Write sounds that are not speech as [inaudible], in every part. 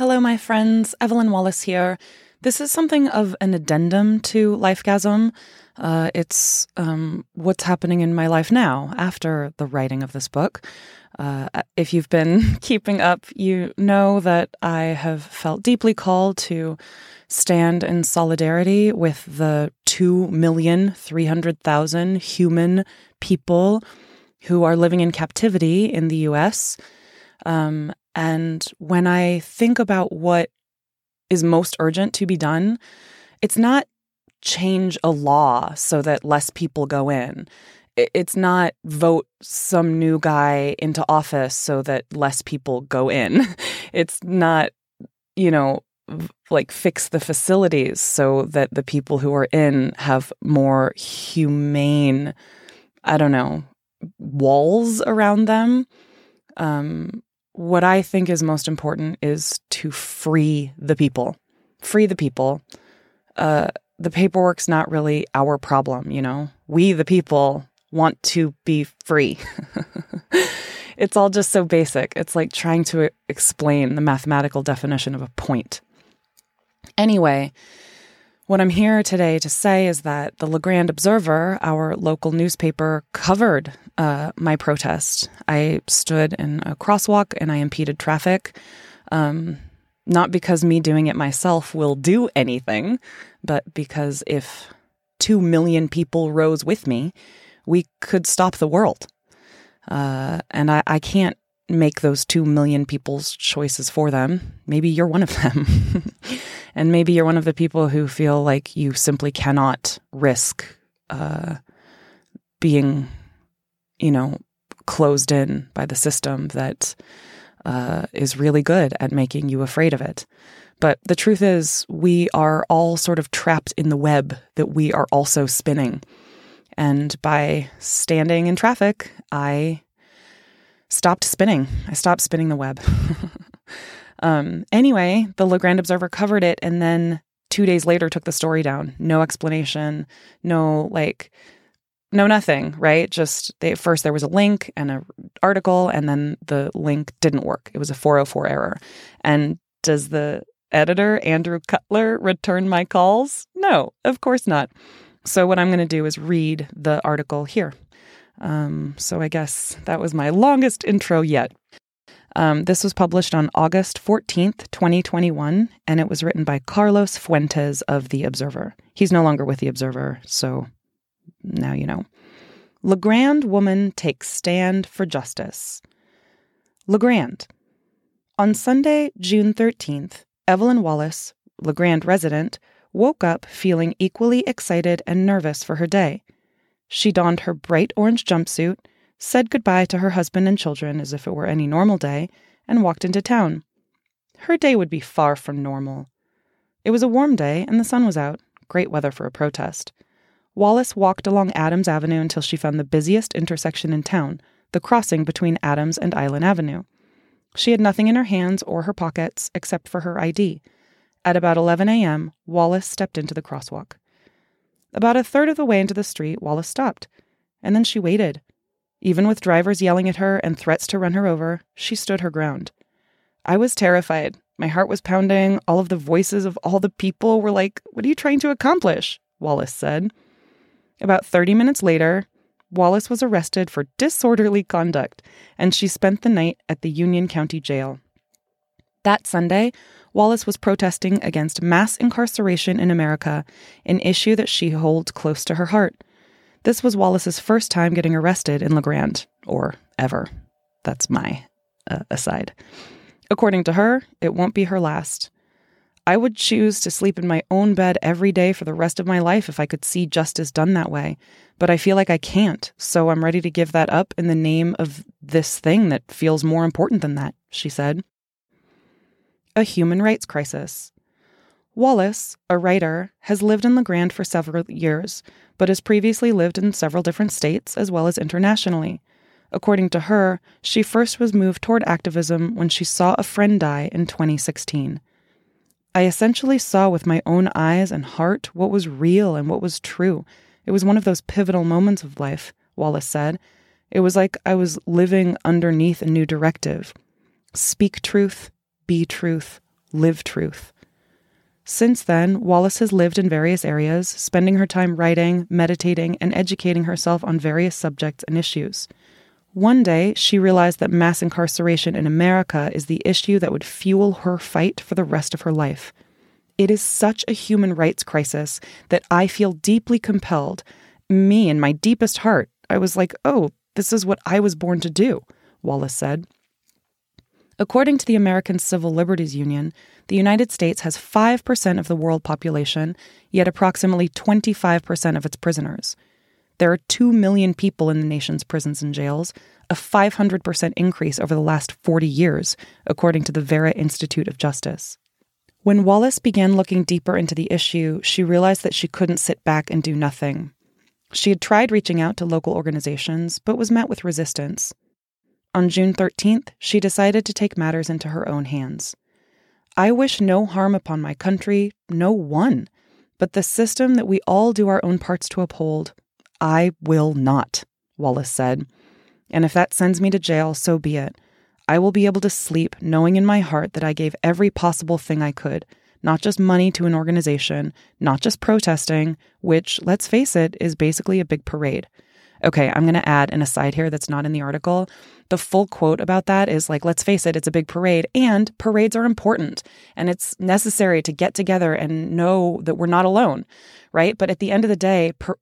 Hello, my friends. Evelyn Wallace here. This is something of an addendum to Lifegasm. Uh, it's um, what's happening in my life now after the writing of this book. Uh, if you've been [laughs] keeping up, you know that I have felt deeply called to stand in solidarity with the 2,300,000 human people who are living in captivity in the US. Um, and when I think about what is most urgent to be done, it's not change a law so that less people go in. It's not vote some new guy into office so that less people go in. [laughs] It's not, you know, like fix the facilities so that the people who are in have more humane, I don't know, walls around them. Um, what I think is most important is to free the people. Free the people. Uh, the paperwork's not really our problem, you know? We, the people, want to be free. [laughs] it's all just so basic. It's like trying to explain the mathematical definition of a point. Anyway, what I'm here today to say is that the La Grande Observer, our local newspaper, covered uh, my protest. I stood in a crosswalk and I impeded traffic. Um, not because me doing it myself will do anything, but because if two million people rose with me, we could stop the world. Uh, and I, I can't make those two million people's choices for them. Maybe you're one of them. [laughs] and maybe you're one of the people who feel like you simply cannot risk uh, being, you know, closed in by the system that uh, is really good at making you afraid of it. But the truth is, we are all sort of trapped in the web that we are also spinning. And by standing in traffic, I stopped spinning. I stopped spinning the web. [laughs] um, anyway, the La Grande Observer covered it and then two days later took the story down. No explanation, no like, no nothing, right? Just they, first there was a link and an article, and then the link didn't work. It was a 404 error. And does the editor, Andrew Cutler, return my calls? No, of course not. So, what I'm going to do is read the article here. Um, so I guess that was my longest intro yet. Um, this was published on August 14th, 2021, and it was written by Carlos Fuentes of The Observer. He's no longer with The Observer, so now you know. La Grande woman takes stand for justice. La Grande. On Sunday, June 13th, Evelyn Wallace, La Grande resident, woke up feeling equally excited and nervous for her day. She donned her bright orange jumpsuit, said goodbye to her husband and children as if it were any normal day, and walked into town. Her day would be far from normal. It was a warm day and the sun was out, great weather for a protest. Wallace walked along Adams Avenue until she found the busiest intersection in town, the crossing between Adams and Island Avenue. She had nothing in her hands or her pockets except for her ID. At about 11 a.m., Wallace stepped into the crosswalk. About a third of the way into the street, Wallace stopped, and then she waited. Even with drivers yelling at her and threats to run her over, she stood her ground. I was terrified. My heart was pounding. All of the voices of all the people were like, What are you trying to accomplish? Wallace said. About 30 minutes later, Wallace was arrested for disorderly conduct, and she spent the night at the Union County Jail. That Sunday, Wallace was protesting against mass incarceration in America, an issue that she holds close to her heart. This was Wallace's first time getting arrested in La Grande, or ever. That's my uh, aside. According to her, it won't be her last. I would choose to sleep in my own bed every day for the rest of my life if I could see justice done that way. But I feel like I can't, so I'm ready to give that up in the name of this thing that feels more important than that, she said a human rights crisis. Wallace, a writer, has lived in La Grande for several years, but has previously lived in several different states as well as internationally. According to her, she first was moved toward activism when she saw a friend die in 2016. I essentially saw with my own eyes and heart what was real and what was true. It was one of those pivotal moments of life, Wallace said. It was like I was living underneath a new directive. Speak truth, be truth, live truth. Since then, Wallace has lived in various areas, spending her time writing, meditating, and educating herself on various subjects and issues. One day, she realized that mass incarceration in America is the issue that would fuel her fight for the rest of her life. It is such a human rights crisis that I feel deeply compelled. Me, in my deepest heart, I was like, oh, this is what I was born to do, Wallace said. According to the American Civil Liberties Union, the United States has 5% of the world population, yet approximately 25% of its prisoners. There are 2 million people in the nation's prisons and jails, a 500% increase over the last 40 years, according to the Vera Institute of Justice. When Wallace began looking deeper into the issue, she realized that she couldn't sit back and do nothing. She had tried reaching out to local organizations, but was met with resistance. On June 13th, she decided to take matters into her own hands. I wish no harm upon my country, no one, but the system that we all do our own parts to uphold, I will not, Wallace said. And if that sends me to jail, so be it. I will be able to sleep knowing in my heart that I gave every possible thing I could, not just money to an organization, not just protesting, which, let's face it, is basically a big parade. Okay, I'm going to add an aside here that's not in the article. The full quote about that is like, let's face it, it's a big parade, and parades are important, and it's necessary to get together and know that we're not alone, right? But at the end of the day, pr-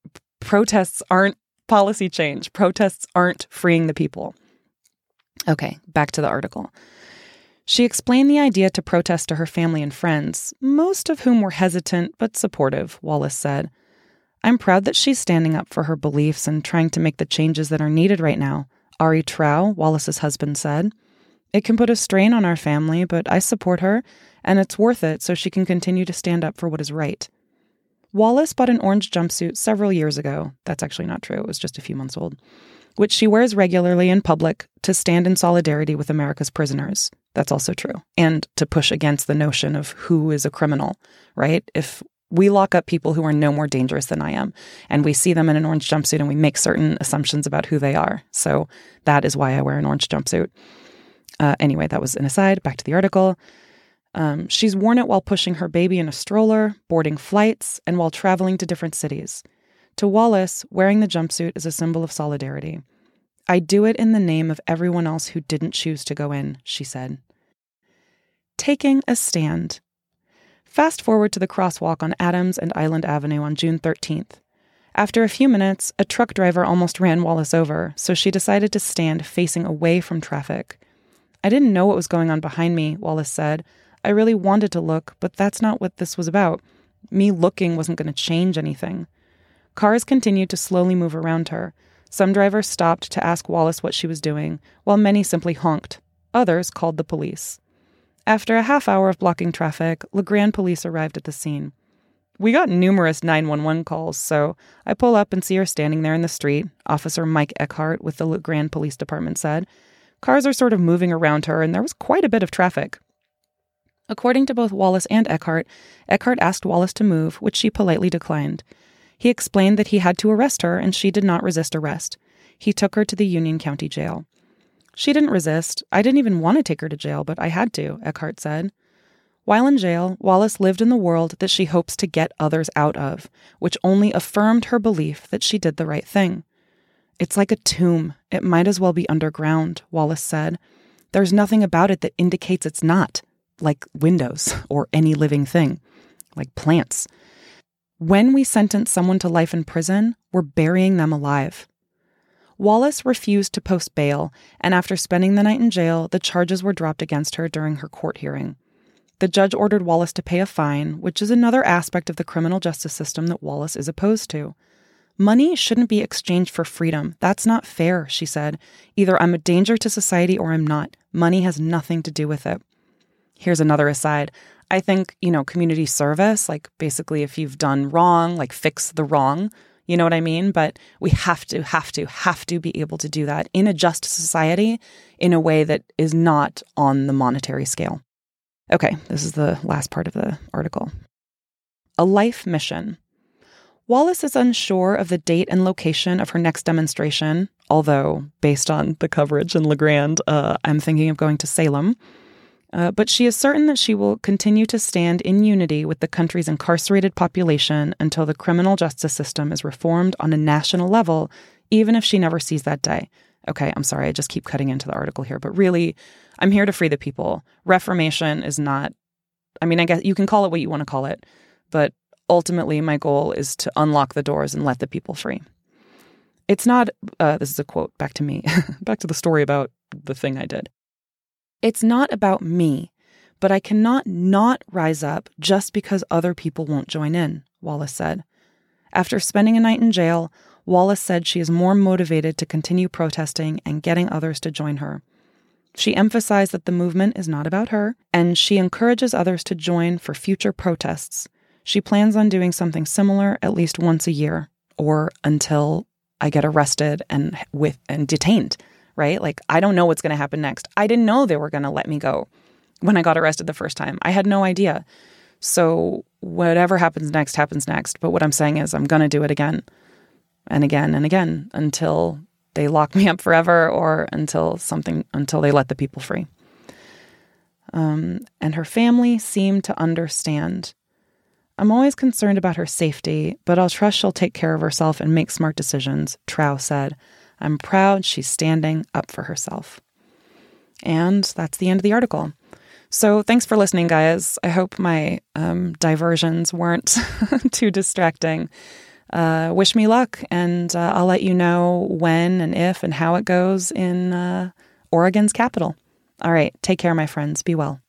protests aren't policy change, protests aren't freeing the people. Okay, back to the article. She explained the idea to protest to her family and friends, most of whom were hesitant but supportive, Wallace said. I'm proud that she's standing up for her beliefs and trying to make the changes that are needed right now, Ari Trow, Wallace's husband, said. It can put a strain on our family, but I support her, and it's worth it so she can continue to stand up for what is right. Wallace bought an orange jumpsuit several years ago. That's actually not true, it was just a few months old, which she wears regularly in public to stand in solidarity with America's prisoners. That's also true. And to push against the notion of who is a criminal, right? If we lock up people who are no more dangerous than I am. And we see them in an orange jumpsuit and we make certain assumptions about who they are. So that is why I wear an orange jumpsuit. Uh, anyway, that was an aside. Back to the article. Um, she's worn it while pushing her baby in a stroller, boarding flights, and while traveling to different cities. To Wallace, wearing the jumpsuit is a symbol of solidarity. I do it in the name of everyone else who didn't choose to go in, she said. Taking a stand Fast forward to the crosswalk on Adams and Island Avenue on June 13th. After a few minutes, a truck driver almost ran Wallace over, so she decided to stand facing away from traffic. I didn't know what was going on behind me, Wallace said. I really wanted to look, but that's not what this was about. Me looking wasn't going to change anything. Cars continued to slowly move around her. Some drivers stopped to ask Wallace what she was doing, while many simply honked. Others called the police. After a half hour of blocking traffic, La Grande police arrived at the scene. We got numerous 911 calls, so I pull up and see her standing there in the street, Officer Mike Eckhart with the La Grande Police Department said. Cars are sort of moving around her, and there was quite a bit of traffic. According to both Wallace and Eckhart, Eckhart asked Wallace to move, which she politely declined. He explained that he had to arrest her, and she did not resist arrest. He took her to the Union County Jail. She didn't resist. I didn't even want to take her to jail, but I had to, Eckhart said. While in jail, Wallace lived in the world that she hopes to get others out of, which only affirmed her belief that she did the right thing. It's like a tomb. It might as well be underground, Wallace said. There's nothing about it that indicates it's not, like windows [laughs] or any living thing, like plants. When we sentence someone to life in prison, we're burying them alive. Wallace refused to post bail, and after spending the night in jail, the charges were dropped against her during her court hearing. The judge ordered Wallace to pay a fine, which is another aspect of the criminal justice system that Wallace is opposed to. Money shouldn't be exchanged for freedom. That's not fair, she said. Either I'm a danger to society or I'm not. Money has nothing to do with it. Here's another aside. I think, you know, community service, like basically if you've done wrong, like fix the wrong, you know what I mean? But we have to, have to, have to be able to do that in a just society in a way that is not on the monetary scale. Okay, this is the last part of the article. A life mission. Wallace is unsure of the date and location of her next demonstration, although, based on the coverage in La Grande, uh, I'm thinking of going to Salem. Uh, but she is certain that she will continue to stand in unity with the country's incarcerated population until the criminal justice system is reformed on a national level, even if she never sees that day. Okay, I'm sorry, I just keep cutting into the article here, but really, I'm here to free the people. Reformation is not, I mean, I guess you can call it what you want to call it, but ultimately, my goal is to unlock the doors and let the people free. It's not, uh, this is a quote back to me, [laughs] back to the story about the thing I did. It's not about me, but I cannot not rise up just because other people won't join in, Wallace said. After spending a night in jail, Wallace said she is more motivated to continue protesting and getting others to join her. She emphasized that the movement is not about her, and she encourages others to join for future protests. She plans on doing something similar at least once a year, or until I get arrested and with and detained right? Like, I don't know what's going to happen next. I didn't know they were going to let me go when I got arrested the first time. I had no idea. So, whatever happens next, happens next. But what I'm saying is, I'm going to do it again and again and again until they lock me up forever or until something, until they let the people free. Um, and her family seemed to understand. I'm always concerned about her safety, but I'll trust she'll take care of herself and make smart decisions, Trow said. I'm proud she's standing up for herself. And that's the end of the article. So thanks for listening, guys. I hope my um, diversions weren't [laughs] too distracting. Uh, wish me luck, and uh, I'll let you know when and if and how it goes in uh, Oregon's capital. All right, take care, my friends. Be well.